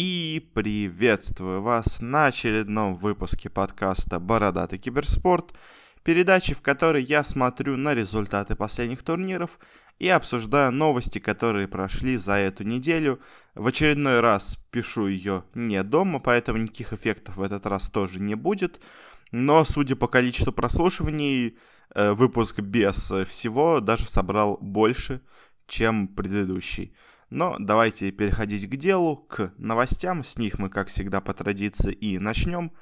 И приветствую вас на очередном выпуске подкаста «Бородатый киберспорт», передачи, в которой я смотрю на результаты последних турниров и обсуждаю новости, которые прошли за эту неделю. В очередной раз пишу ее не дома, поэтому никаких эффектов в этот раз тоже не будет. Но, судя по количеству прослушиваний, э, выпуск без всего даже собрал больше, чем предыдущий. Но давайте переходить к делу, к новостям. С них мы, как всегда, по традиции и начнем.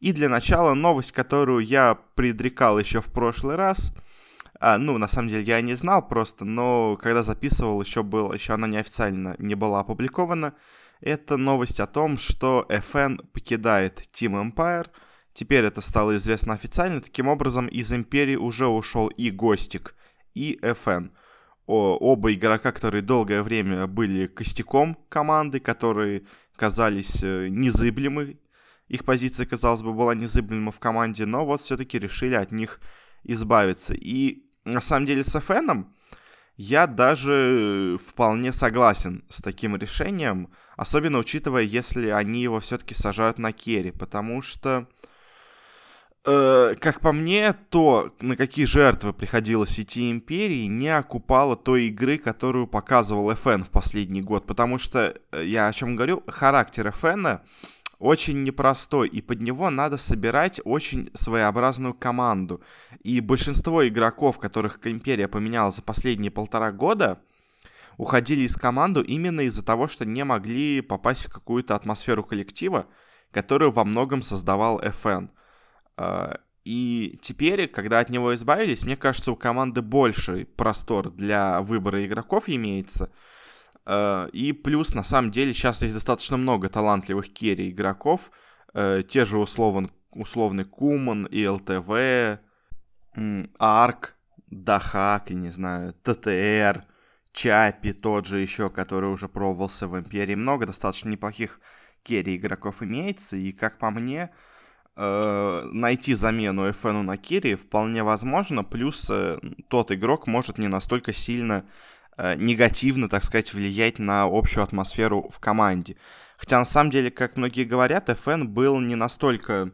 И для начала новость, которую я предрекал еще в прошлый раз. А, ну, на самом деле, я не знал просто, но когда записывал, еще был, еще она неофициально не была опубликована. Это новость о том, что FN покидает Team Empire. Теперь это стало известно официально. Таким образом, из Империи уже ушел и Гостик, и FN оба игрока, которые долгое время были костяком команды, которые казались э, незыблемы. Их позиция, казалось бы, была незыблема в команде, но вот все-таки решили от них избавиться. И на самом деле с FN я даже вполне согласен с таким решением, особенно учитывая, если они его все-таки сажают на керри, потому что Э, как по мне, то, на какие жертвы приходилось идти Империи, не окупало той игры, которую показывал FN в последний год. Потому что, э, я о чем говорю, характер FN очень непростой, и под него надо собирать очень своеобразную команду. И большинство игроков, которых Империя поменяла за последние полтора года, уходили из команды именно из-за того, что не могли попасть в какую-то атмосферу коллектива, которую во многом создавал FN. А, и теперь, когда от него избавились, мне кажется, у команды больше простор для выбора игроков имеется. А, и плюс, на самом деле, сейчас есть достаточно много талантливых керри игроков. А, те же условно, условный Куман и ЛТВ, Арк, Дахак, не знаю, ТТР, Чапи тот же еще, который уже пробовался в Империи. Много достаточно неплохих керри игроков имеется. И, как по мне, э, найти замену FN на керри вполне возможно, плюс э, тот игрок может не настолько сильно э, негативно, так сказать, влиять на общую атмосферу в команде. Хотя на самом деле, как многие говорят, FN был не настолько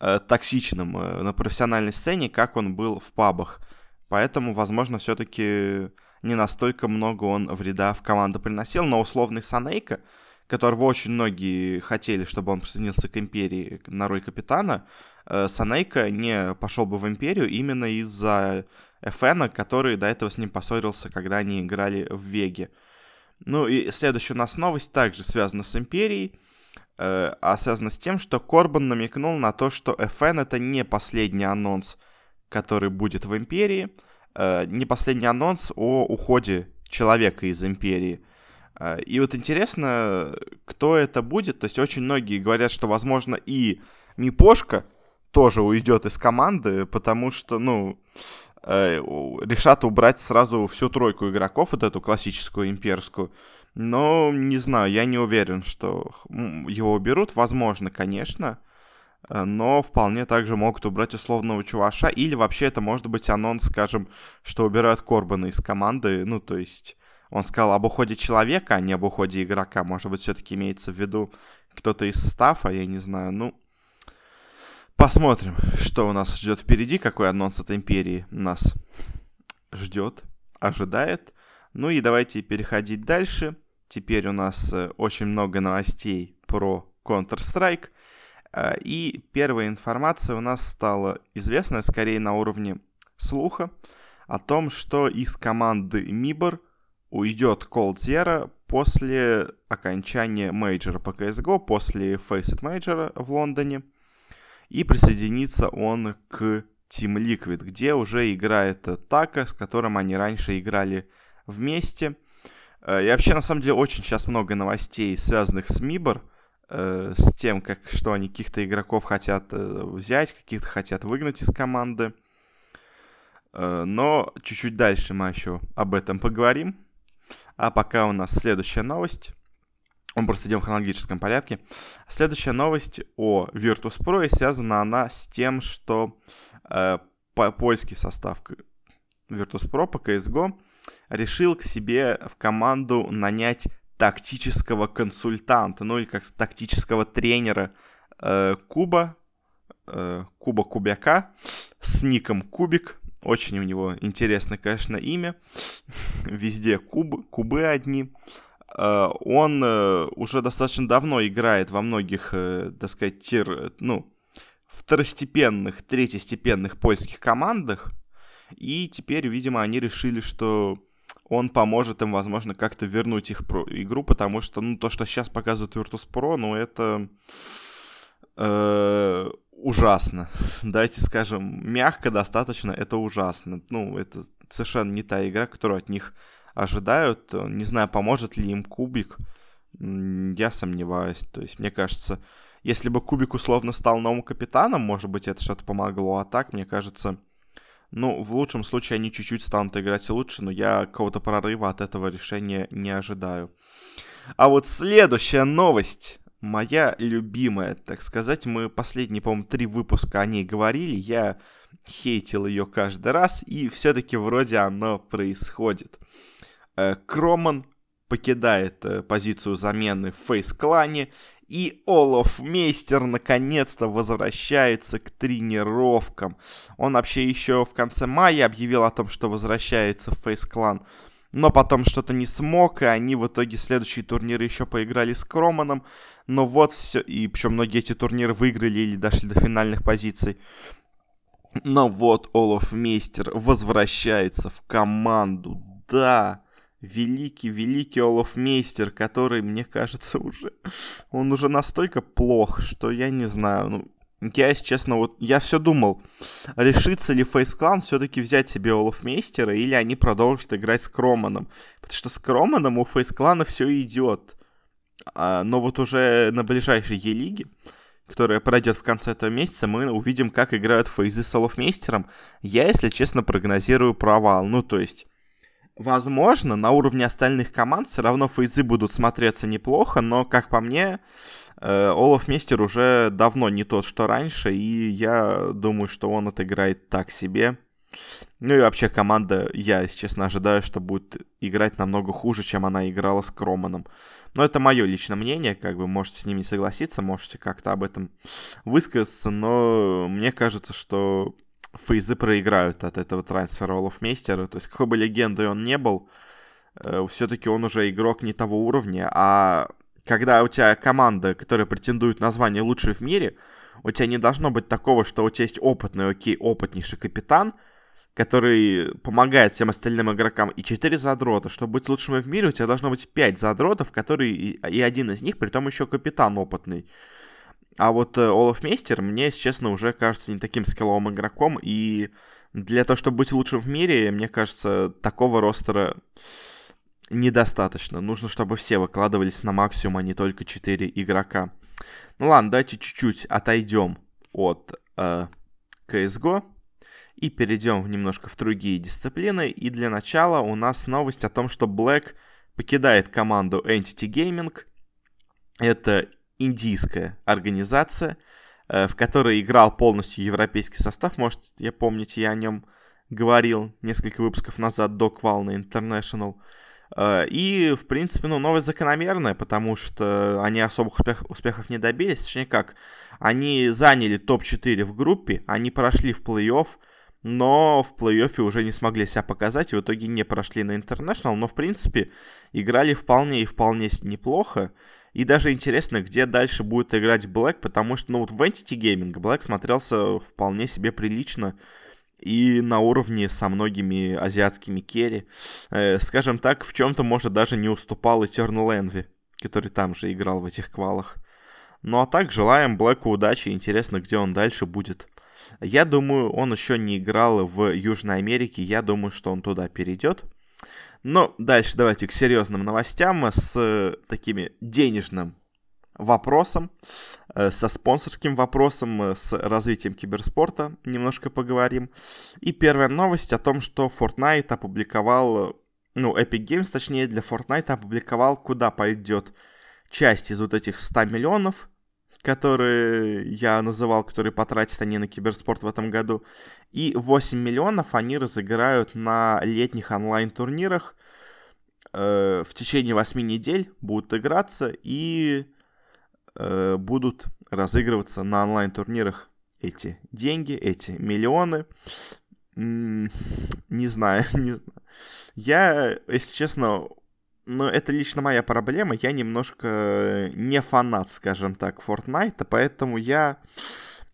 э, токсичным э, на профессиональной сцене, как он был в пабах. Поэтому, возможно, все-таки не настолько много он вреда в команду приносил, но условный Санейка, которого очень многие хотели, чтобы он присоединился к Империи на роль капитана, э, Санейка не пошел бы в Империю именно из-за Эфена, который до этого с ним поссорился, когда они играли в Веге. Ну и следующая у нас новость также связана с Империей, э, а связана с тем, что Корбан намекнул на то, что FN это не последний анонс, который будет в Империи, э, не последний анонс о уходе человека из Империи – и вот интересно, кто это будет. То есть очень многие говорят, что, возможно, и Мипошка тоже уйдет из команды, потому что, ну, э, решат убрать сразу всю тройку игроков, вот эту классическую имперскую. Но не знаю, я не уверен, что его уберут. Возможно, конечно. Э, но вполне также могут убрать условного чуваша. Или вообще это может быть анонс, скажем, что убирают Корбана из команды. Ну, то есть он сказал об уходе человека, а не об уходе игрока. Может быть, все-таки имеется в виду кто-то из стафа, я не знаю. Ну, посмотрим, что у нас ждет впереди, какой анонс от Империи нас ждет, ожидает. Ну и давайте переходить дальше. Теперь у нас э, очень много новостей про Counter-Strike. Э, и первая информация у нас стала известна, скорее на уровне слуха, о том, что из команды Мибор уйдет Cold Zero после окончания мейджора по CSGO, после Faceit Major в Лондоне. И присоединится он к Team Liquid, где уже играет Така, с которым они раньше играли вместе. Э, и вообще, на самом деле, очень сейчас много новостей, связанных с Мибор, э, с тем, как, что они каких-то игроков хотят э, взять, каких-то хотят выгнать из команды. Но чуть-чуть дальше мы еще об этом поговорим. А пока у нас следующая новость. Мы просто идем в хронологическом порядке. Следующая новость о Virtus.pro, и связана она с тем, что э, по польский состав Virtus.pro по CSGO решил к себе в команду нанять тактического консультанта, ну или как тактического тренера э, Куба, э, Куба Кубяка с ником Кубик. Очень у него интересное, конечно, имя. Везде кубы, кубы одни. Э, он э, уже достаточно давно играет во многих, э, так сказать, тир, ну, второстепенных, третьестепенных польских командах. И теперь, видимо, они решили, что он поможет им, возможно, как-то вернуть их игру, потому что, ну, то, что сейчас показывают Virtus.pro, ну, это э, ужасно. Давайте скажем, мягко достаточно, это ужасно. Ну, это совершенно не та игра, которую от них ожидают. Не знаю, поможет ли им Кубик. Я сомневаюсь. То есть, мне кажется, если бы Кубик условно стал новым капитаном, может быть, это что-то помогло. А так, мне кажется, ну, в лучшем случае они чуть-чуть станут играть лучше, но я какого-то прорыва от этого решения не ожидаю. А вот следующая новость, моя любимая, так сказать, мы последние, по-моему, три выпуска о ней говорили, я хейтил ее каждый раз, и все-таки вроде оно происходит. Э, Кроман покидает э, позицию замены в фейс-клане, и Олаф Мейстер наконец-то возвращается к тренировкам. Он вообще еще в конце мая объявил о том, что возвращается в Фейс Клан. Но потом что-то не смог, и они в итоге следующие турниры еще поиграли с Кроманом. Но вот все, и причем многие эти турниры выиграли или дошли до финальных позиций. Но вот Олаф Мейстер возвращается в команду. Да, великий-великий Олафмейстер, который, мне кажется, уже... Он уже настолько плох, что я не знаю, ну... Я, если честно, вот я все думал, решится ли Фейс Клан все-таки взять себе Олафмейстера, или они продолжат играть с Кроманом. Потому что с Кроманом у Фейс Клана все идет. А, но вот уже на ближайшей Е-лиге, которая пройдет в конце этого месяца, мы увидим, как играют Фейзы с Олафмейстером. Я, если честно, прогнозирую провал. Ну, то есть Возможно, на уровне остальных команд все равно фейзы будут смотреться неплохо, но, как по мне, э, Олаф Мистер уже давно не тот, что раньше, и я думаю, что он отыграет так себе. Ну и вообще команда, я, если честно, ожидаю, что будет играть намного хуже, чем она играла с Кроманом. Но это мое личное мнение, как бы можете с ним не согласиться, можете как-то об этом высказаться, но мне кажется, что фейзы проиграют от этого трансфера Олафмейстера. То есть, какой бы легендой он не был, э, все-таки он уже игрок не того уровня. А когда у тебя команда, которая претендует на звание лучшей в мире, у тебя не должно быть такого, что у тебя есть опытный, окей, опытнейший капитан, который помогает всем остальным игрокам, и 4 задрота. Чтобы быть лучшим в мире, у тебя должно быть 5 задротов, которые, и один из них, при том еще капитан опытный. А вот э, Олаф Мейстер мне, если честно, уже кажется не таким скилловым игроком. И для того, чтобы быть лучшим в мире, мне кажется, такого ростера недостаточно. Нужно, чтобы все выкладывались на максимум, а не только 4 игрока. Ну ладно, давайте чуть-чуть отойдем от э, CSGO и перейдем немножко в другие дисциплины. И для начала у нас новость о том, что Black покидает команду Entity Gaming. Это индийская организация, э, в которой играл полностью европейский состав. Может, я помните, я о нем говорил несколько выпусков назад до Квална International. Э, и, в принципе, ну, новость закономерная, потому что они особых успех, успехов не добились. Точнее как, они заняли топ-4 в группе, они прошли в плей-офф, но в плей-оффе уже не смогли себя показать, и в итоге не прошли на International, но, в принципе, играли вполне и вполне неплохо. И даже интересно, где дальше будет играть Блэк, потому что, ну, вот в Entity Gaming Блэк смотрелся вполне себе прилично и на уровне со многими азиатскими керри. Э, скажем так, в чем-то, может, даже не уступал Eternal Envy, который там же играл в этих квалах. Ну а так, желаем Блэку удачи, интересно, где он дальше будет. Я думаю, он еще не играл в Южной Америке, я думаю, что он туда перейдет. Но дальше давайте к серьезным новостям с э, такими денежным вопросом, э, со спонсорским вопросом, э, с развитием киберспорта немножко поговорим. И первая новость о том, что Fortnite опубликовал, ну, Epic Games, точнее, для Fortnite опубликовал, куда пойдет часть из вот этих 100 миллионов, которые я называл, которые потратят они на киберспорт в этом году. И 8 миллионов они разыграют на летних онлайн-турнирах э, в течение 8 недель будут играться и э, будут разыгрываться на онлайн-турнирах эти деньги, эти миллионы. Не знаю, не знаю. Я, если честно, ну, это лично моя проблема. Я немножко не фанат, скажем так, Fortnite, поэтому я...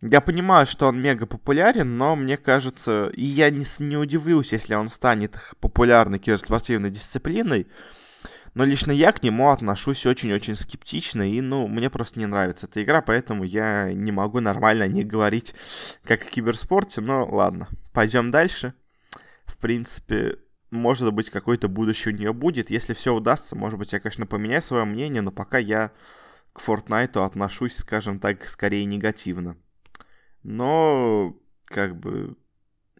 Я понимаю, что он мега популярен, но мне кажется, и я не, не удивлюсь, если он станет популярной киберспортивной дисциплиной, но лично я к нему отношусь очень-очень скептично, и, ну, мне просто не нравится эта игра, поэтому я не могу нормально не говорить как о киберспорте, но ладно, пойдем дальше. В принципе, может быть, какое-то будущее у нее будет. Если все удастся, может быть, я, конечно, поменяю свое мнение, но пока я к Fortnite отношусь, скажем так, скорее негативно. Но, как бы,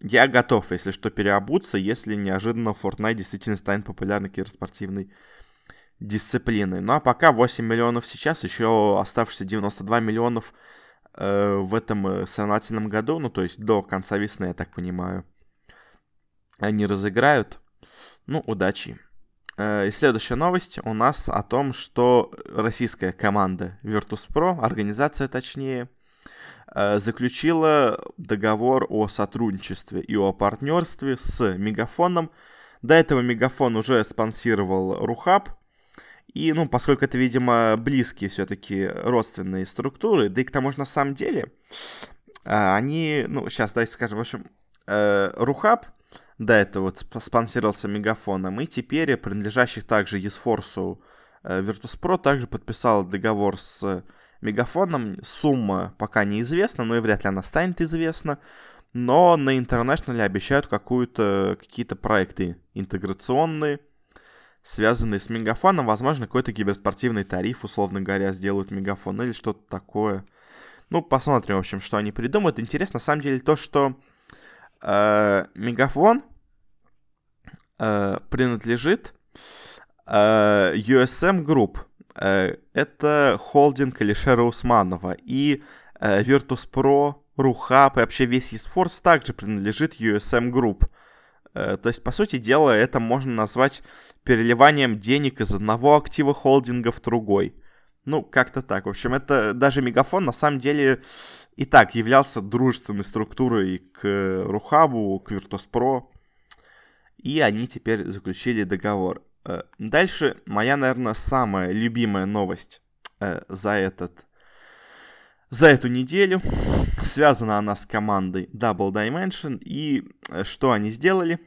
я готов, если что, переобуться, если неожиданно Fortnite действительно станет популярной киберспортивной дисциплиной. Ну а пока 8 миллионов сейчас, еще оставшиеся 92 миллионов э, в этом э, соревновательном году, ну то есть до конца весны, я так понимаю, они разыграют. Ну, удачи. Э, и следующая новость у нас о том, что российская команда Virtus.pro, организация точнее, э, заключила договор о сотрудничестве и о партнерстве с Мегафоном. До этого Мегафон уже спонсировал Рухаб. И, ну, поскольку это, видимо, близкие все-таки родственные структуры, да и к тому же на самом деле, э, они, ну, сейчас давайте скажем, в общем, Рухаб до этого вот спонсировался Мегафоном, и теперь принадлежащих также Есфорсу э, Virtus.pro также подписал договор с Мегафоном. Сумма пока неизвестна, но и вряд ли она станет известна. Но на интернешнале обещают какие-то проекты интеграционные, связанные с Мегафоном. Возможно, какой-то киберспортивный тариф, условно говоря, сделают Мегафон или что-то такое. Ну, посмотрим, в общем, что они придумают. Интересно, на самом деле, то, что э, Мегафон э, принадлежит э, USM Group. Э, это холдинг Алишера Усманова. И э, Virtus.pro, Рухаб и вообще весь eSports также принадлежит USM Group. Э, то есть, по сути дела, это можно назвать переливанием денег из одного актива холдинга в другой. Ну, как-то так. В общем, это даже Мегафон на самом деле и так являлся дружественной структурой к Рухабу, к Virtus.pro, и они теперь заключили договор. Э, дальше моя, наверное, самая любимая новость э, за этот за эту неделю. Связана она с командой Double Dimension. И э, что они сделали?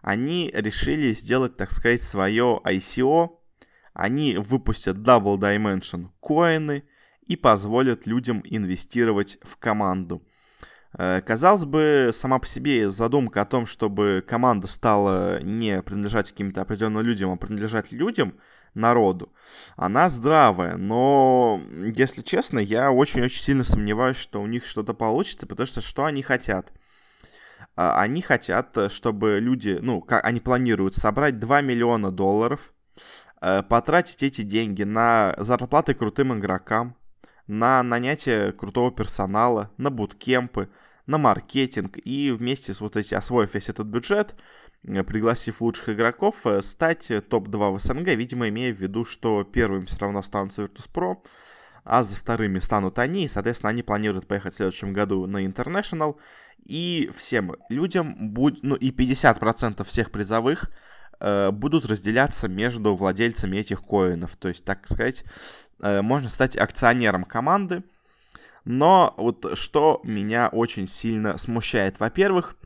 Они решили сделать, так сказать, свое ICO. Они выпустят Double Dimension коины – и позволят людям инвестировать в команду. Э, казалось бы, сама по себе задумка о том, чтобы команда стала не принадлежать каким-то определенным людям, а принадлежать людям, народу, она здравая, но, если честно, я очень-очень сильно сомневаюсь, что у них что-то получится, потому что что они хотят? А, они хотят, чтобы люди, ну, как они планируют собрать 2 миллиона долларов, э, потратить эти деньги на зарплаты крутым игрокам, на нанятие крутого персонала, на буткемпы, на маркетинг и вместе с вот эти, освоив весь этот бюджет, э, пригласив лучших игроков, э, стать топ-2 в СНГ, видимо, имея в виду, что первым все равно останутся Virtus.pro, а за вторыми станут они, и, соответственно, они планируют поехать в следующем году на International, и всем людям, будь, ну и 50% всех призовых э, будут разделяться между владельцами этих коинов, то есть, так сказать, можно стать акционером команды. Но вот что меня очень сильно смущает. Во-первых,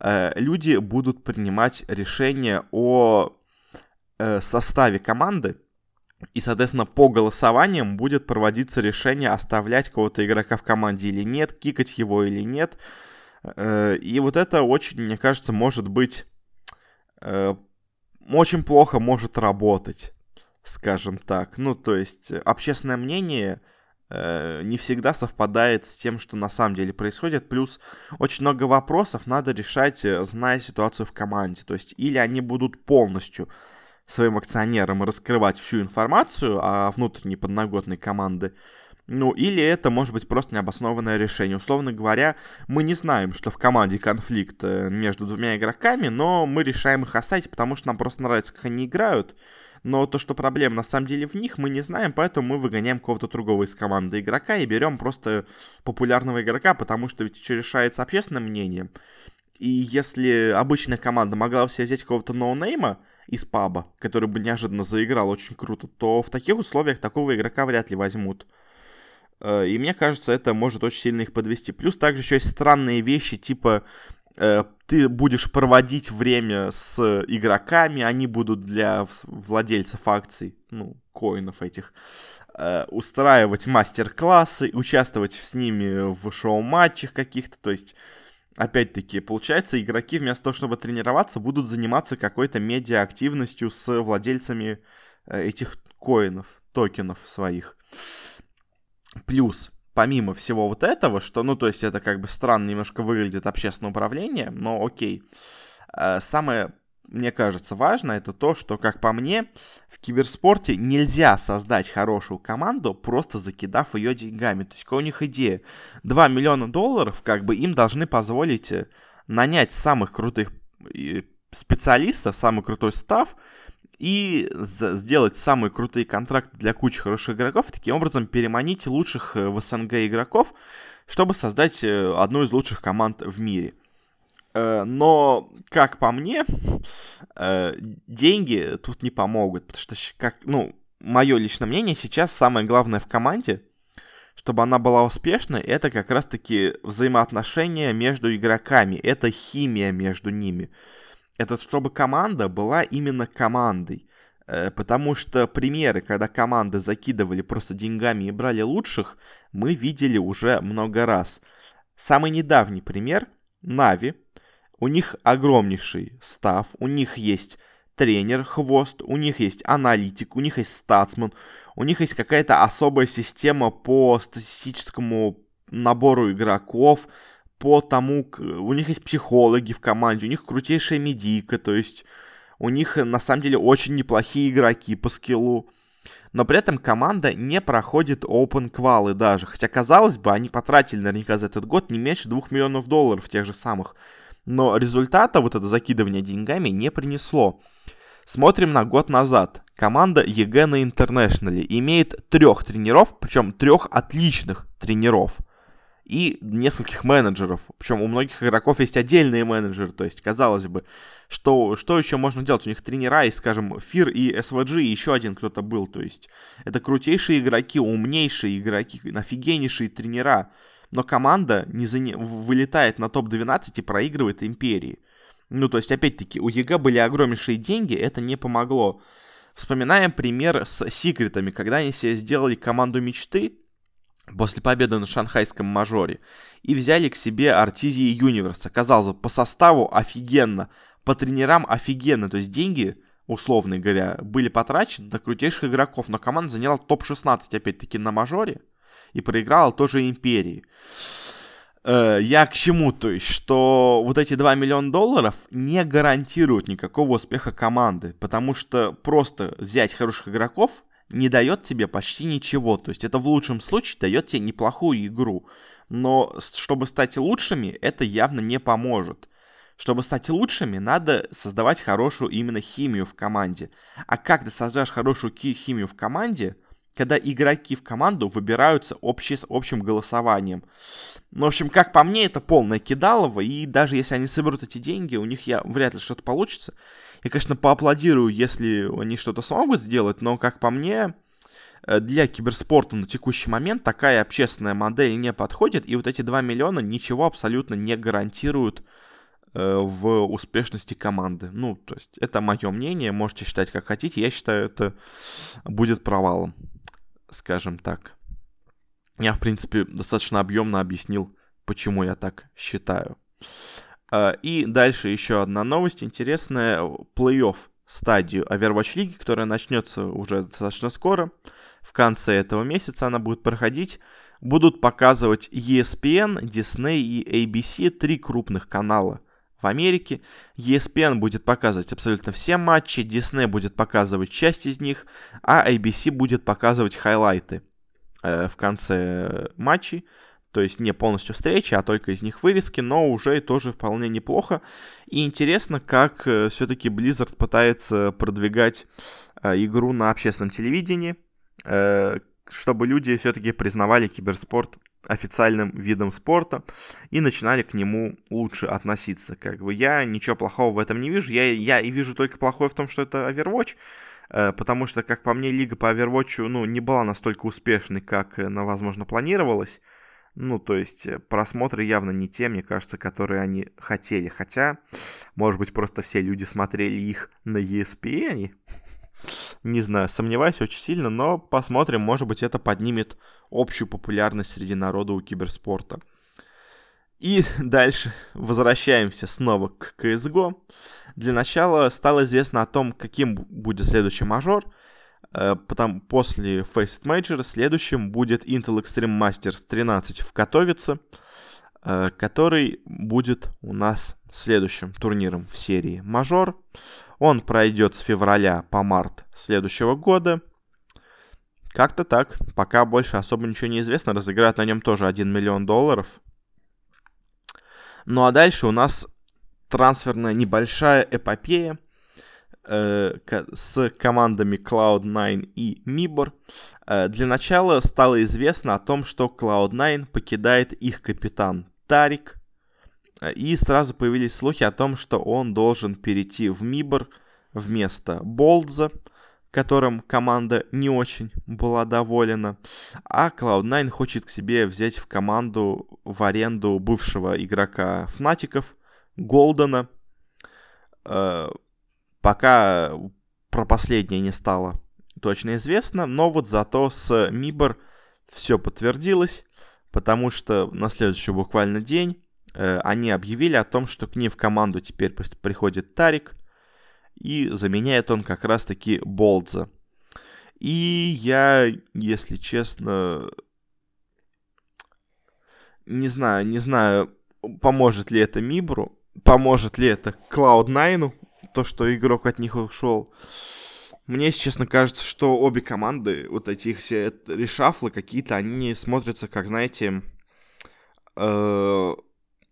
э, люди будут принимать решение о э, составе команды. И, соответственно, по голосованиям будет проводиться решение, оставлять кого-то игрока в команде или нет, кикать его или нет. И вот это очень, мне кажется, может быть... Очень плохо может работать скажем так. Ну, то есть э, общественное мнение э, не всегда совпадает с тем, что на самом деле происходит. Плюс очень много вопросов надо решать, э, зная ситуацию в команде. То есть или они будут полностью своим акционерам раскрывать всю информацию о внутренней подноготной команды, Ну, или это может быть просто необоснованное решение. Условно говоря, мы не знаем, что в команде конфликт э, между двумя игроками, но мы решаем их оставить, потому что нам просто нравится, как они играют. Но то, что проблема на самом деле в них, мы не знаем, поэтому мы выгоняем кого-то другого из команды игрока и берем просто популярного игрока, потому что ведь еще решается общественное мнение. И если обычная команда могла себе взять какого-то ноунейма из паба, который бы неожиданно заиграл очень круто, то в таких условиях такого игрока вряд ли возьмут. Э, и мне кажется, это может очень сильно их подвести. Плюс также еще есть странные вещи, типа ты будешь проводить время с игроками, они будут для владельцев акций, ну, коинов этих, э, устраивать мастер-классы, участвовать с ними в шоу-матчах каких-то, то есть Опять-таки, получается, игроки вместо того, чтобы тренироваться, будут заниматься какой-то медиа-активностью с владельцами этих коинов, токенов своих. Плюс, помимо всего вот этого, что, ну, то есть это как бы странно немножко выглядит общественное управление, но окей. Э, самое, мне кажется, важное, это то, что, как по мне, в киберспорте нельзя создать хорошую команду, просто закидав ее деньгами. То есть, у них идея? 2 миллиона долларов, как бы им должны позволить э, нанять самых крутых специалистов, самый крутой став, и сделать самые крутые контракты для кучи хороших игроков, таким образом переманить лучших э, в СНГ игроков, чтобы создать э, одну из лучших команд в мире. Э, но, как по мне, деньги тут не помогут, потому что, как, ну, мое личное мнение, сейчас самое главное в команде, чтобы она была успешной, это как раз-таки взаимоотношения между игроками, это химия между ними это чтобы команда была именно командой. Э, потому что примеры, когда команды закидывали просто деньгами и брали лучших, мы видели уже много раз. Самый недавний пример — Нави. У них огромнейший став, у них есть тренер, хвост, у них есть аналитик, у них есть статсман, у них есть какая-то особая система по статистическому набору игроков, по тому, у них есть психологи в команде, у них крутейшая медийка, то есть у них на самом деле очень неплохие игроки по скиллу. Но при этом команда не проходит open квалы даже. Хотя, казалось бы, они потратили наверняка за этот год не меньше 2 миллионов долларов тех же самых. Но результата вот это закидывание деньгами не принесло. Смотрим на год назад. Команда EG на Интернешнале имеет трех тренеров, причем трех отличных тренеров и нескольких менеджеров. Причем у многих игроков есть отдельные менеджеры, то есть, казалось бы, что, что еще можно делать? У них тренера есть, скажем, Fear и SVG, и еще один кто-то был, то есть, это крутейшие игроки, умнейшие игроки, офигеннейшие тренера, но команда не за... вылетает на топ-12 и проигрывает Империи. Ну, то есть, опять-таки, у EG были огромнейшие деньги, это не помогло. Вспоминаем пример с секретами, когда они себе сделали команду мечты, после победы на шанхайском мажоре и взяли к себе Артизии Юниверс. Казалось бы, по составу офигенно, по тренерам офигенно, то есть деньги, условно говоря, были потрачены на крутейших игроков, но команда заняла топ-16 опять-таки на мажоре и проиграла тоже Империи. Э, я к чему, то есть, что вот эти 2 миллиона долларов не гарантируют никакого успеха команды, потому что просто взять хороших игроков не дает тебе почти ничего. То есть это в лучшем случае дает тебе неплохую игру. Но чтобы стать лучшими, это явно не поможет. Чтобы стать лучшими, надо создавать хорошую именно химию в команде. А как ты создаешь хорошую химию в команде, когда игроки в команду выбираются общий, общим голосованием? Ну, в общем, как по мне, это полное кидалово, и даже если они соберут эти деньги, у них я, вряд ли что-то получится. Я, конечно, поаплодирую, если они что-то смогут сделать, но, как по мне, э, для киберспорта на текущий момент такая общественная модель не подходит, и вот эти 2 миллиона ничего абсолютно не гарантируют э, в успешности команды. Ну, то есть, это мое мнение, можете считать как хотите, я считаю, это будет провалом, скажем так. Я, в принципе, достаточно объемно объяснил, почему я так считаю. А, и дальше еще одна новость интересная. Плей-офф стадию Overwatch League, которая начнется уже достаточно скоро. В конце этого месяца она будет проходить. Будут показывать ESPN, Disney и ABC, три крупных канала в Америке. ESPN будет показывать абсолютно все матчи, Disney будет показывать часть из них, а ABC будет показывать хайлайты в конце матчей. То есть не полностью встречи, а только из них вырезки, но уже тоже вполне неплохо. И интересно, как все-таки Blizzard пытается продвигать игру на общественном телевидении, чтобы люди все-таки признавали киберспорт официальным видом спорта и начинали к нему лучше относиться. Как бы я ничего плохого в этом не вижу. Я, я и вижу только плохое в том, что это Overwatch, э, потому что, как по мне, лига по Overwatch ну, не была настолько успешной, как, она, возможно, планировалось. Ну, то есть э, просмотры явно не те, мне кажется, которые они хотели. Хотя, может быть, просто все люди смотрели их на ESPN. Не знаю, сомневаюсь очень сильно, но посмотрим, может быть, это поднимет общую популярность среди народа у киберспорта. И дальше возвращаемся снова к CSGO. Для начала стало известно о том, каким будет следующий мажор. Э, потом после Faceit Major следующим будет Intel Extreme Masters 13 в Катовице, э, который будет у нас следующим турниром в серии мажор. Он пройдет с февраля по март следующего года. Как-то так. Пока больше особо ничего не известно. Разыграют на нем тоже 1 миллион долларов. Ну а дальше у нас трансферная небольшая эпопея с командами Cloud9 и Mibor. Э, для начала стало известно о том, что Cloud9 покидает их капитан Тарик. Э, и сразу появились слухи о том, что он должен перейти в Мибор вместо Болдза, которым команда не очень была доволена. А Cloud9 хочет к себе взять в команду в аренду бывшего игрока Фнатиков, Голдена. Э, пока про последнее не стало точно известно, но вот зато с Мибор все подтвердилось, потому что на следующий буквально день Э, они объявили о том, что к ним в команду теперь приходит Тарик, и заменяет он как раз-таки Болдза. И я, если честно, не знаю, не знаю, поможет ли это Мибру, поможет ли это Cloud9, то, что игрок от них ушел. Мне, честно, кажется, что обе команды, вот эти все решафлы какие-то, они смотрятся, как, знаете, э,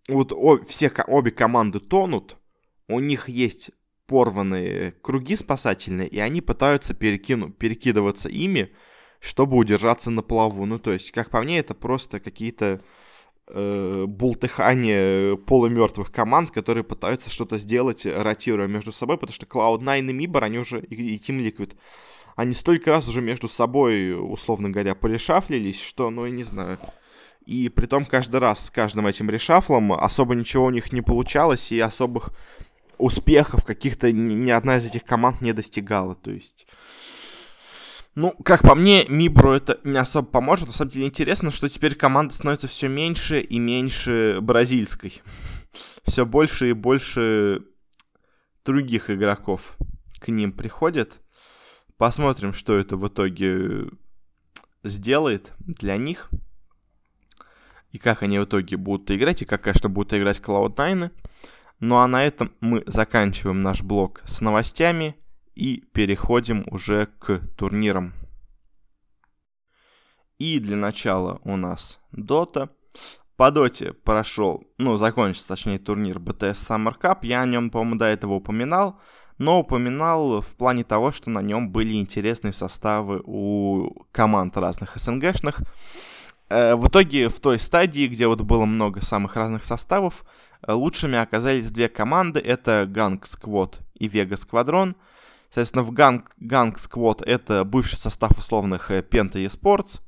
вот все, обе команды тонут, у них есть порванные круги спасательные, и они пытаются перекину, перекидываться ими, чтобы удержаться на плаву. Ну, то есть, как по мне, это просто какие-то э, бултыхания полумертвых команд, которые пытаются что-то сделать, ротируя между собой, потому что Cloud9 и Mibor, они уже, и, и Team Liquid, они столько раз уже между собой, условно говоря, полишафлились, что, ну, я не знаю, и при том каждый раз с каждым этим решафлом особо ничего у них не получалось, и особых успехов каких-то ни, ни одна из этих команд не достигала. То есть... Ну, как по мне, Мибро это не особо поможет. На самом деле интересно, что теперь команда становится все меньше и меньше бразильской. Все больше и больше других игроков к ним приходят. Посмотрим, что это в итоге сделает для них и как они в итоге будут играть, и как, конечно, будут играть Cloud9. Ну а на этом мы заканчиваем наш блог с новостями и переходим уже к турнирам. И для начала у нас Dota. По Доте прошел, ну, закончился, точнее, турнир BTS Summer Cup. Я о нем, по-моему, до этого упоминал. Но упоминал в плане того, что на нем были интересные составы у команд разных СНГшных. Э, в итоге в той стадии, где вот было много самых разных составов, э, лучшими оказались две команды. Это Gang Squad и Vega Squadron. Соответственно, в Gang, Gang Squad это бывший состав условных э, Penta Esports.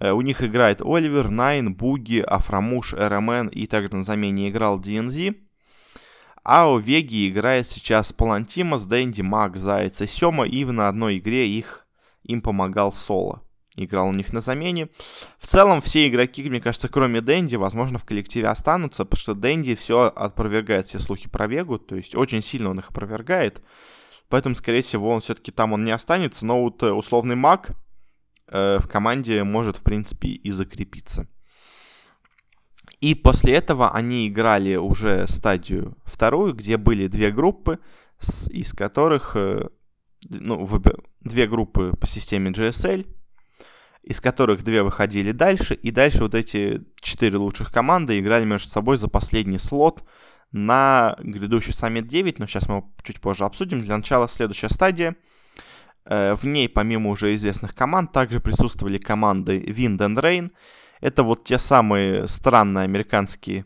У них играет Оливер, Найн, Буги, Афрамуш, РМН и также на замене играл DNZ. А у Веги играет сейчас Палантимас, Дэнди, Мак, Заяц и Сёма, и на одной игре их им помогал Соло играл у них на замене. В целом, все игроки, мне кажется, кроме Дэнди, возможно, в коллективе останутся, потому что Дэнди все опровергает все слухи про Вегу, то есть очень сильно он их опровергает. Поэтому, скорее всего, он все-таки там он не останется, но вот э, условный маг э, в команде может, в принципе, и закрепиться. И после этого они играли уже стадию вторую, где были две группы, из которых э, ну, две группы по системе GSL, из которых две выходили дальше, и дальше вот эти четыре лучших команды играли между собой за последний слот на грядущий саммит 9, но сейчас мы его чуть позже обсудим. Для начала следующая стадия. Э, в ней, помимо уже известных команд, также присутствовали команды Wind and Rain. Это вот те самые странные американские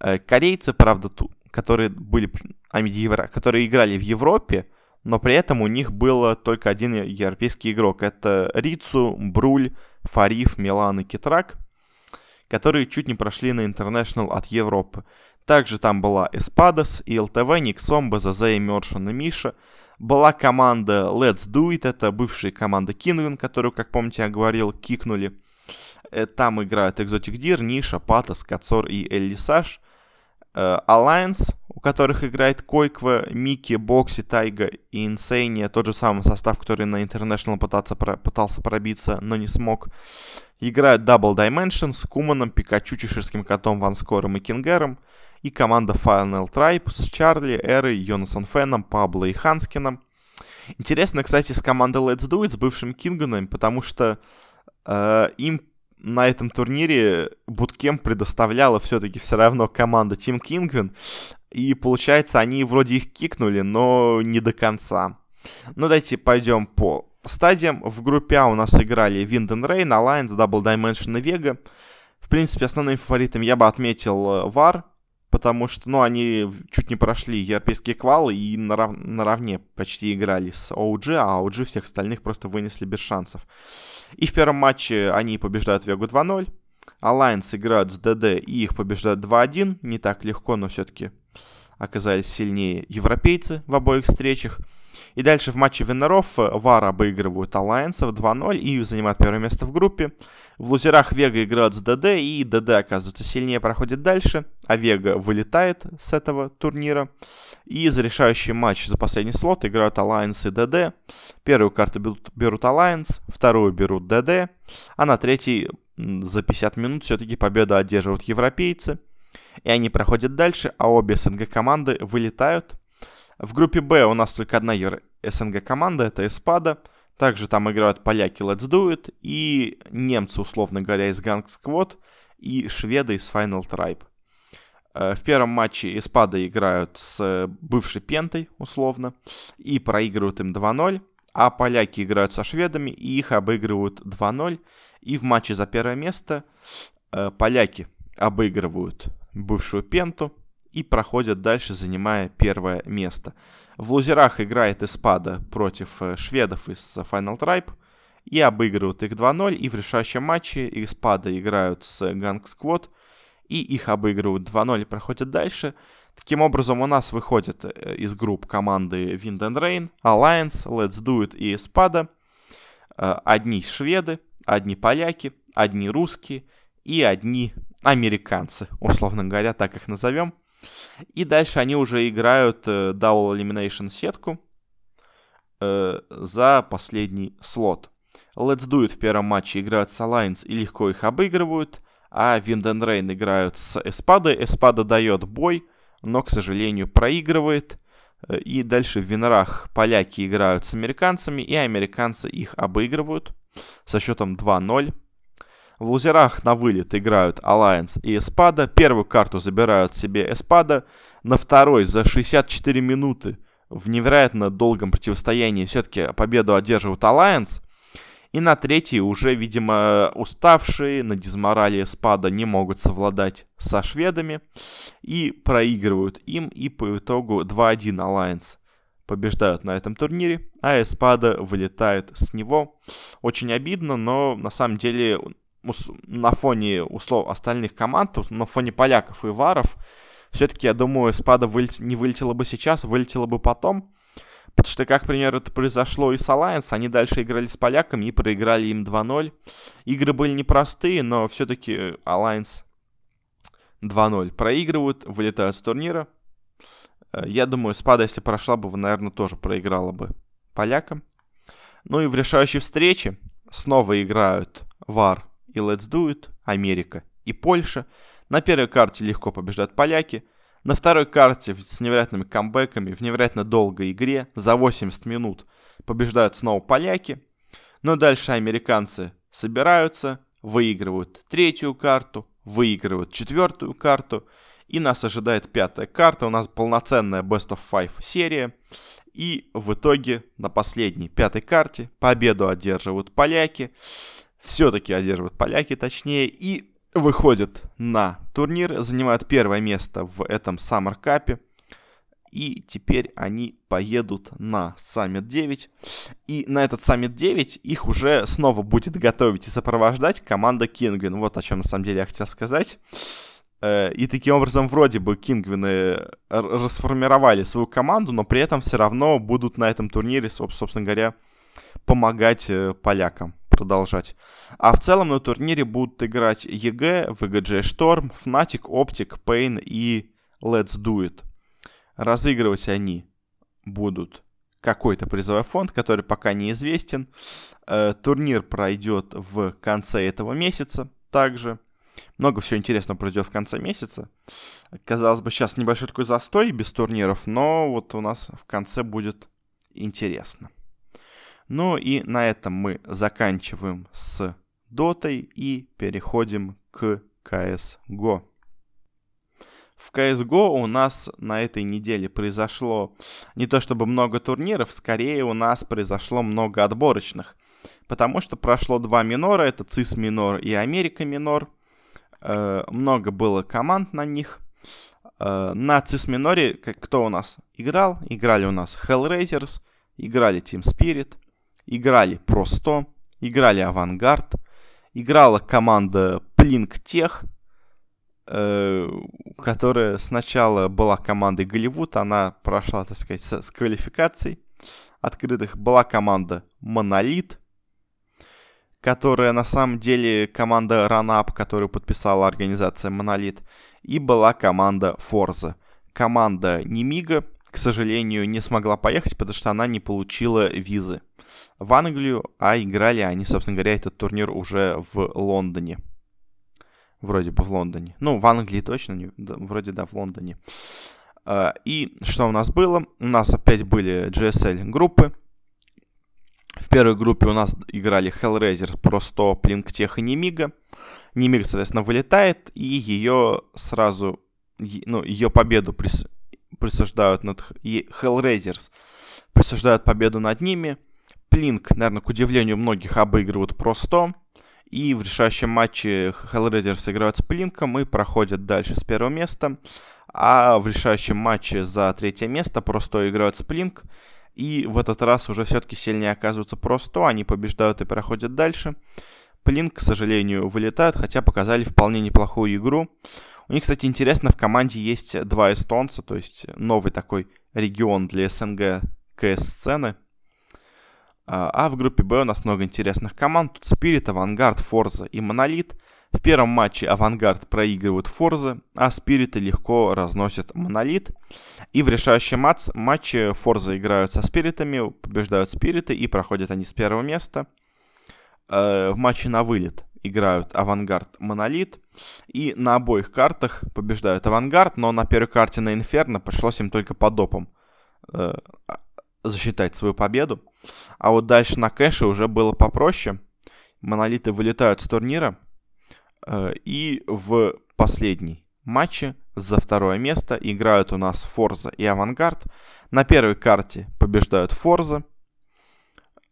э, корейцы, правда, которые были, которые играли в Европе, но при этом у них был только один европейский игрок. Это Рицу, Бруль, Фариф, Милан и Китрак, которые чуть не прошли на International от Европы. Также там была Эспадос, ИЛТВ, Никсом, БЗЗ, Immersion и Миша. Была команда Let's Do It, это бывшая команда Кингвин, которую, как помните, я говорил, кикнули. Э, там играют Exotic Deer, Ниша, Патос, Кацор и Эллисаж. Э, Alliance, у которых играет Койква, Микки, Бокси, Тайга и Инсейния, тот же самый состав, который на International пытаться, пытался пробиться, но не смог. Играют Double Dimension с Куманом, Пикачу, Чеширским котом, Ванскором и Кингером. И команда Final Tribe с Чарли, Эрой, Йонасом Феном, Пабло и Ханскином. Интересно, кстати, с командой Let's Do It, с бывшим Кингоном, потому что э, им на этом турнире Буткем предоставляла все-таки все равно команда Team Kingwin. И получается, они вроде их кикнули, но не до конца. Ну, давайте пойдем по стадиям. В группе А у нас играли Wind Rain, Alliance, Double Dimension и Vega. В принципе, основным фаворитом я бы отметил VAR, э, потому что, ну, они чуть не прошли европейские квалы и нарав- наравне почти играли с OG, а OG всех остальных просто вынесли без шансов. И в первом матче они побеждают Вегу 2-0. Alliance играют с ДД и их побеждают 2-1. Не так легко, но все-таки оказались сильнее европейцы в обоих встречах. И дальше в матче Виннеров Вар обыгрывают Alliance в 2-0 и занимают первое место в группе. В лузерах Вега играют с ДД, и ДД, оказывается, сильнее проходит дальше, а Вега вылетает с этого турнира. И за решающий матч за последний слот играют Alliance и ДД. Первую карту берут, берут Alliance, вторую берут ДД, а на третий за 50 минут все-таки победу одерживают европейцы. И они проходят дальше, а обе СНГ команды вылетают. В группе Б у нас только одна СНГ команда, это Эспада. Также там играют поляки Let's Do It и немцы, условно говоря, из Gang Squad и шведы из Final Tribe. Э, в первом матче Эспада играют с бывшей Пентой, условно, и проигрывают им 2-0, а поляки играют со шведами и их обыгрывают 2-0. И в матче за первое место э, поляки обыгрывают бывшую Пенту и проходят дальше, занимая первое место. В лузерах играет Эспада против э, шведов из Final Tribe и обыгрывают их 2-0. И в решающем матче Эспада играют с Gang Squad и их обыгрывают 2-0 и проходят дальше. Таким образом, у нас выходят э, из групп команды Wind and Rain, Alliance, Let's Do It и Espada. Э, одни шведы, одни поляки, одни русские и одни американцы, условно говоря, так их назовем. И дальше они уже играют э, Double Elimination сетку э, за последний слот. Let's Do It в первом матче играют с Alliance и легко их обыгрывают, а Wind and Rain играют с Эспадой. Эспада дает бой, но, к сожалению, проигрывает. Э, и дальше в Винорах поляки играют с американцами, и американцы их обыгрывают со счетом 2-0. В лузерах на вылет играют Alliance и Эспада. Первую карту забирают себе Эспада. На второй за 64 минуты в невероятно долгом противостоянии все-таки победу одерживают Alliance. И на третий уже, видимо, уставшие на дизморале Эспада не могут совладать со шведами и проигрывают им. И по итогу 2-1 Alliance побеждают на этом турнире, а Эспада вылетает с него. Очень обидно, но на самом деле на фоне услов остальных команд, на фоне поляков и варов, все-таки, я думаю, спада вылет... не вылетела бы сейчас, вылетела бы потом. Потому что, как, к примеру, это произошло и с Alliance, они дальше играли с поляками и проиграли им 2-0. Игры были непростые, но все-таки Alliance 2-0 проигрывают, вылетают с турнира. Э, я думаю, спада, если прошла бы, наверное, тоже проиграла бы полякам. Ну и в решающей встрече снова играют VAR и Let's Do It, Америка и Польша. На первой карте легко побеждают поляки. На второй карте с невероятными камбэками в невероятно долгой игре за 80 минут побеждают снова поляки. Но дальше американцы собираются, выигрывают третью карту, выигрывают четвертую карту, и нас ожидает пятая карта. У нас полноценная Best of Five серия. И в итоге на последней пятой карте победу одерживают поляки. Все-таки одерживают поляки, точнее. И выходят на турнир, занимают первое место в этом Summer Cup. И теперь они поедут на Summit 9. И на этот Summit 9 их уже снова будет готовить и сопровождать команда Кингвин. Вот о чем на самом деле я хотел сказать. Э, и таким образом вроде бы Кингвины расформировали свою команду, но при этом все равно будут на этом турнире, собственно говоря, помогать э, полякам продолжать. А в целом на турнире будут играть EG, VGJ Storm, Fnatic, Optic, Pain и Let's Do It. Разыгрывать они будут какой-то призовой фонд, который пока неизвестен. Э, турнир пройдет в конце этого месяца также. Много всего интересного произойдет в конце месяца. Казалось бы, сейчас небольшой такой застой без турниров, но вот у нас в конце будет интересно. Ну и на этом мы заканчиваем с дотой и переходим к CSGO. В CSGO у нас на этой неделе произошло не то чтобы много турниров, скорее у нас произошло много отборочных. Потому что прошло два минора, это CIS минор и Америка минор. Э, много было команд на них. Э, на CIS миноре кто у нас играл? Играли у нас Hellraisers, играли Team Spirit, играли 100, играли Авангард, играла команда Plink Tech, Э, которая сначала была командой Голливуд, она прошла, так сказать, с, с квалификацией открытых. Была команда Монолит, которая на самом деле команда RunUp, которую подписала организация Монолит, и была команда Forza. Команда Немига, к сожалению, не смогла поехать, потому что она не получила визы в Англию, а играли они, собственно говоря, этот турнир уже в Лондоне. Вроде бы в Лондоне. Ну, в Англии точно, не, да, вроде да, в Лондоне. Uh, и что у нас было? У нас опять были GSL группы. В первой группе у нас играли Hellraiser, просто Плинктех и Немига. Немига, соответственно, вылетает, и ее сразу, ну, ее победу прис, присуждают над Hellraisers, присуждают победу над ними. Плинк, наверное, к удивлению многих, обыгрывают просто. И в решающем матче Hellraisers играют с Плинком и проходят дальше с первого места. А в решающем матче за третье место просто играют с Плинк. И в этот раз уже все-таки сильнее оказываются просто. Они побеждают и проходят дальше. Плинк, к сожалению, вылетают, хотя показали вполне неплохую игру. У них, кстати, интересно, в команде есть два эстонца, то есть новый такой регион для СНГ КС-сцены. А, а в группе Б у нас много интересных команд. Тут Spirit, Авангард, Форза и Монолит. В первом матче Авангард проигрывают Форзы, а Спириты легко разносят Монолит. И в решающем матч, матче Форза играют со Спиритами, побеждают Спириты и проходят они с первого места. Э, в матче на вылет играют Авангард, Монолит. И на обоих картах побеждают Авангард, но на первой карте на Инферно пришлось им только по допам э, засчитать свою победу. А вот дальше на кэше уже было попроще. Монолиты вылетают с турнира. Э, и в последней матче за второе место играют у нас Форза и Авангард. На первой карте побеждают Форза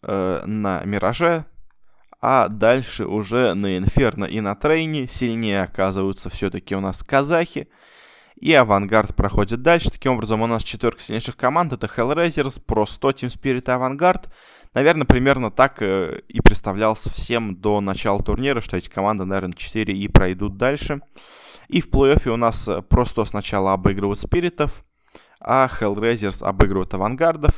э, на Мираже. А дальше уже на Инферно и на Трейне сильнее оказываются все-таки у нас казахи. И Авангард проходит дальше. Таким образом, у нас четверка сильнейших команд. Это Hellraisers, Pro 100, Team Spirit и Авангард. Наверное, примерно так э, и представлялся всем до начала турнира, что эти команды, наверное, 4 и пройдут дальше. И в плей-оффе у нас Pro 100 сначала обыгрывают Спиритов, а Hellraisers обыгрывают Авангардов.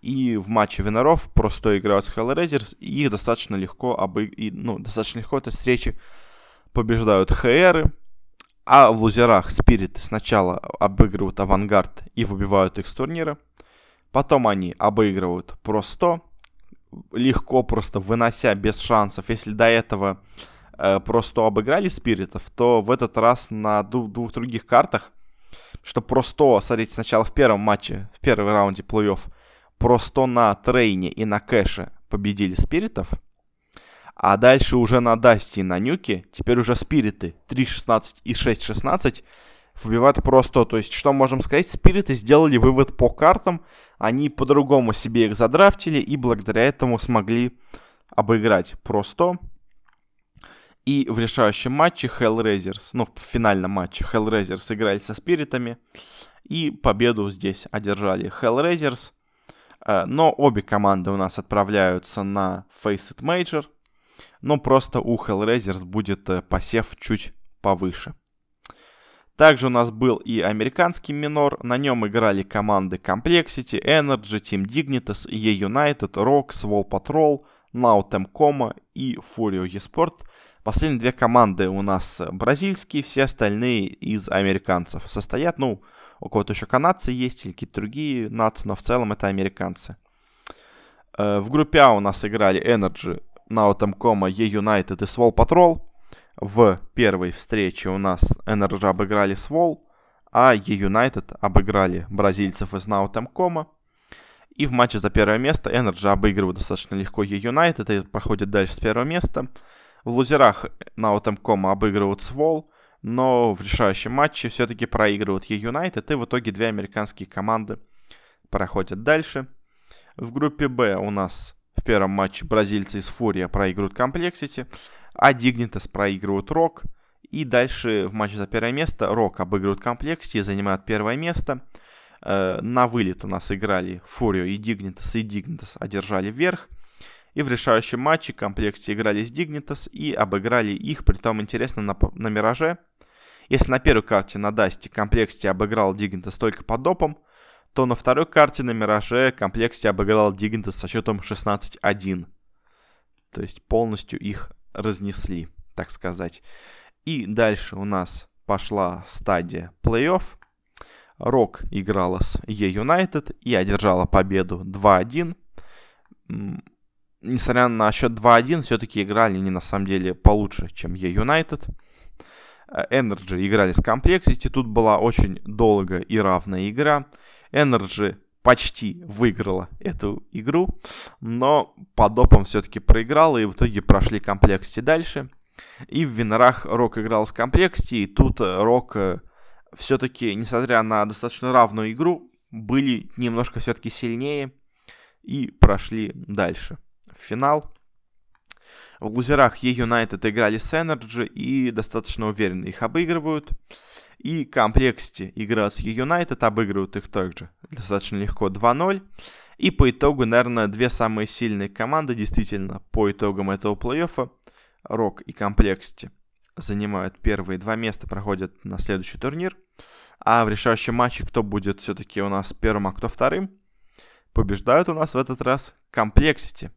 И в матче Виноров просто играют с Hellraisers, и их достаточно легко, обы... и, ну, достаточно легко этой встречи побеждают ХРы, а в лузерах Спириты сначала обыгрывают Авангард и выбивают их с турнира. Потом они обыгрывают просто легко просто вынося без шансов. Если до этого э, просто обыграли Спиритов, то в этот раз на двух других картах, что просто, смотрите, сначала в первом матче, в первом раунде плей-офф, просто на трейне и на кэше победили Спиритов, А дальше уже на Дасте и на Нюке, теперь уже Спириты 3.16 и 6.16 выбивают просто. То есть, что можем сказать, Спириты сделали вывод по картам, они по-другому себе их задрафтили и благодаря этому смогли обыграть просто. И в решающем матче Hellraisers, ну, в финальном матче Hellraisers играли со Спиритами. И победу здесь одержали Hellraisers. Э, но обе команды у нас отправляются на Face It Major. Но просто у Hellraisers будет э, посев чуть повыше. Также у нас был и американский минор. На нем играли команды Complexity, Energy, Team Dignitas, E-United, Rocks, Wall Patrol, Nautem Coma и Furio eSport. Последние две команды у нас бразильские, все остальные из американцев состоят. Ну, у кого-то еще канадцы есть или какие-то другие нации, но в целом это американцы. Э, в группе А у нас играли Energy, Nautem Coma, E-United и Swall Patrol. В первой встрече у нас Energy обыграли Swall, а E-United обыграли бразильцев из Nautem.com. И в матче за первое место Energy обыгрывают достаточно легко E-United и проходит дальше с первого места. В лузерах Nautem.com обыгрывают Swall, но в решающем матче все-таки проигрывают E-United, и в итоге две американские команды проходят дальше. В группе Б у нас первом матче бразильцы из Фурия проигрывают Complexity, а Dignitas проигрывают Рок. И дальше в матче за первое место Рок обыгрывают Complexity и занимают первое место. Э, на вылет у нас играли Фурио и Dignitas, и Dignitas одержали верх. И в решающем матче Complexity играли с Dignitas и обыграли их, при том интересно, на, на Мираже. Если на первой карте на Дасте Complexity обыграл Dignitas только под допом, то на второй карте на Мираже Complexity обыграл Dignitas со счетом 16-1. То есть полностью их разнесли, так сказать. И дальше у нас пошла стадия плей-офф. Рок играла с E-United и одержала победу 2-1. Несмотря на счет 2-1, все-таки играли они на самом деле получше, чем E-United. Energy играли с Complexity. Тут была очень долгая и равная игра. Energy почти выиграла эту игру, но по допам все-таки проиграла, и в итоге прошли комплекте дальше. И в Винорах Рок играл с комплекте, и тут э, Рок э, все-таки, несмотря на достаточно равную игру, были немножко все-таки сильнее и прошли дальше. В финал. В лузерах E-United играли с Energy и достаточно уверенно их обыгрывают. И Complexity играют с United, обыгрывают их также достаточно легко 2-0. И по итогу, наверное, две самые сильные команды, действительно, по итогам этого плей-оффа, Rogue и Complexity, занимают первые два места, проходят на следующий турнир. А в решающем матче, кто будет все-таки у нас первым, а кто вторым, побеждают у нас в этот раз Complexity.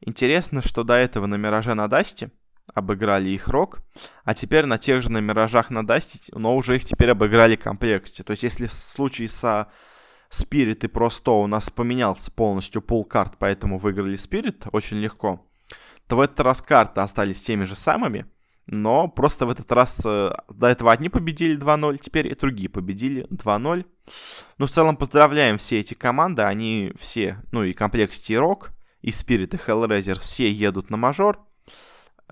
Интересно, что до этого на Мираже на Дасте обыграли их Rogue, а теперь на тех же на Миражах на Дасте, но уже их теперь обыграли Complexity. То есть если в случае со Spirit и pro100 у нас поменялся полностью пул карт, поэтому выиграли Spirit очень легко, то в этот раз карты остались теми же самыми, но просто в этот раз э, до этого одни победили 2-0, теперь и другие победили 2-0. Ну, в целом поздравляем все эти команды, они все, ну и Complexity и Rock, и Spirit, и Hellraiser все едут на мажор.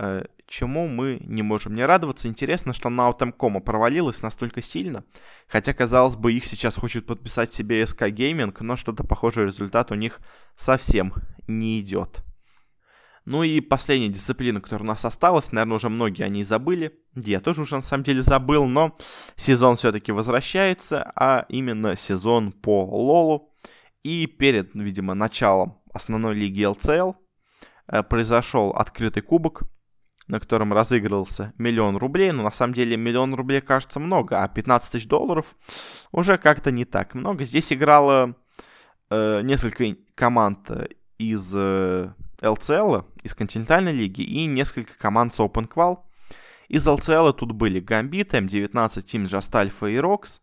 Э, чему мы не можем не радоваться. Интересно, что Nautem.com провалилась настолько сильно, хотя, казалось бы, их сейчас хочет подписать себе SK Gaming, но что-то похожий результат у них совсем не идет. Ну и последняя дисциплина, которая у нас осталась, наверное, уже многие о ней забыли. Я тоже уже на самом деле забыл, но сезон все-таки возвращается, а именно сезон по Лолу. И перед, видимо, началом основной лиги LCL э, произошел открытый кубок, на котором разыгрывался миллион рублей. Но на самом деле миллион рублей кажется много, а 15 тысяч долларов уже как-то не так много. Здесь играло э, несколько команд из э, LCL, из континентальной лиги и несколько команд с Open Qual. Из LCL тут были Gambit, M19, Team Just Alpha и Rox,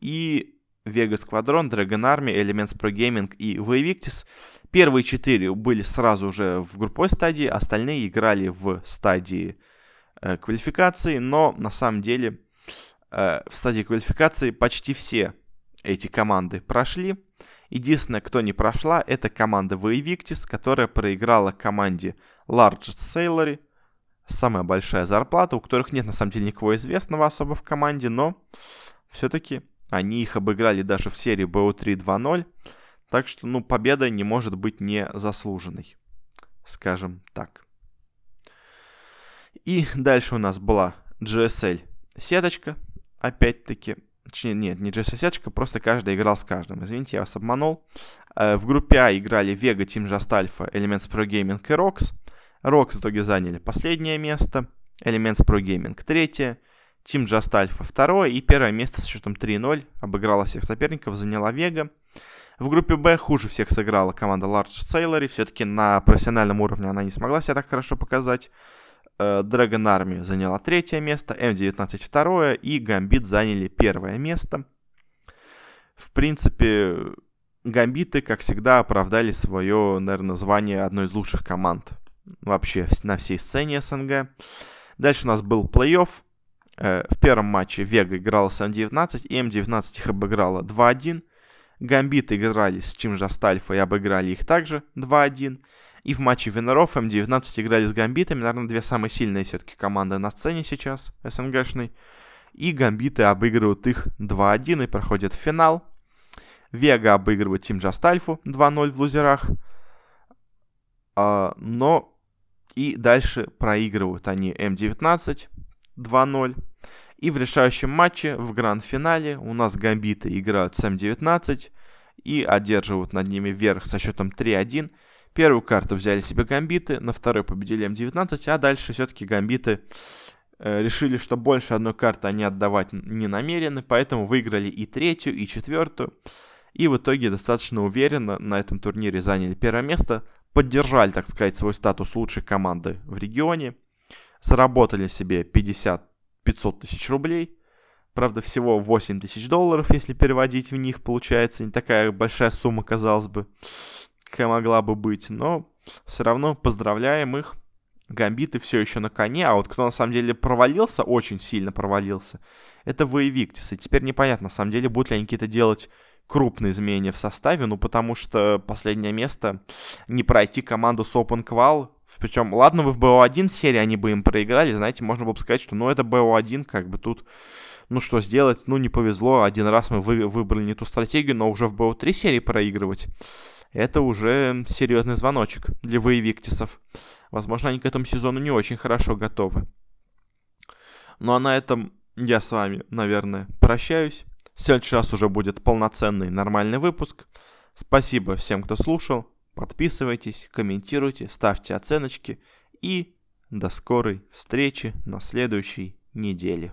и Vega Squadron, Dragon Army, Elements Pro Gaming и Vivictis. Первые четыре были сразу же в групповой стадии, остальные играли в стадии э, квалификации, но на самом деле э, в стадии квалификации почти все эти команды прошли. Единственное, кто не прошла, это команда Vivictis, которая проиграла команде Largest Salary, самая большая зарплата, у которых нет на самом деле никого известного особо в команде, но все-таки они их обыграли даже в серии BO3 2-0. Так что, ну, победа не может быть не заслуженной. Скажем так. И дальше у нас была GSL сеточка. Опять-таки, нет, не GSL сеточка, просто каждый играл с каждым. Извините, я вас обманул. Э, в группе А играли Vega, Team Just Alpha, Elements Pro Gaming и ROX. ROX в итоге заняли последнее место. Elements Pro Gaming третье. Team Just Alpha второе. И первое место с счетом 3-0 обыграла всех соперников, заняла Vega. В группе Б хуже всех сыграла команда Large Sailor. Все-таки на профессиональном уровне она не смогла себя так хорошо показать. Э, Dragon Army заняла третье место, М19 второе и Гамбит заняли первое место. В принципе, Гамбиты, как всегда, оправдали свое, наверное, звание одной из лучших команд вообще на всей сцене СНГ. Дальше у нас был плей-офф. Э, в первом матче Вега играла с М19, и М19 их обыграла 2-1. Гамбиты играли с Чим Жастальфа и обыграли их также 2-1. И в матче Венеров М19 играли с Гамбитами, наверное, две самые сильные все-таки команды на сцене сейчас, СНГшной. И Гамбиты обыгрывают их 2-1 и проходят в финал. Вега обыгрывает Тим Джастальфу 2-0 в лузерах. А, но и дальше проигрывают они М19 2-0. И в решающем матче в гранд-финале у нас Гамбиты играют с М19 и одерживают над ними верх со счетом 3-1. Первую карту взяли себе Гамбиты, на второй победили М19, а дальше все-таки Гамбиты э, решили, что больше одной карты они отдавать не намерены, поэтому выиграли и третью, и четвертую. И в итоге достаточно уверенно на этом турнире заняли первое место, поддержали, так сказать, свой статус лучшей команды в регионе, заработали себе 50 500 тысяч рублей. Правда, всего 8 тысяч долларов, если переводить в них, получается не такая большая сумма, казалось бы, какая могла бы быть. Но все равно поздравляем их. Гамбиты все еще на коне, а вот кто на самом деле провалился, очень сильно провалился, это Воевиктис. И теперь непонятно, на самом деле, будут ли они какие-то делать крупные изменения в составе, ну потому что последнее место не пройти команду с Open Qual причем, ладно, вы в БО-1 серии они бы им проиграли, знаете, можно было бы сказать, что ну это БО-1, как бы тут, ну что сделать, ну не повезло, один раз мы вы, выбрали не ту стратегию, но уже в БО-3 серии проигрывать, это уже серьезный звоночек для воевиктисов. Возможно, они к этому сезону не очень хорошо готовы. Ну а на этом я с вами, наверное, прощаюсь. В следующий раз уже будет полноценный нормальный выпуск. Спасибо всем, кто слушал. Подписывайтесь, комментируйте, ставьте оценочки и до скорой встречи на следующей неделе.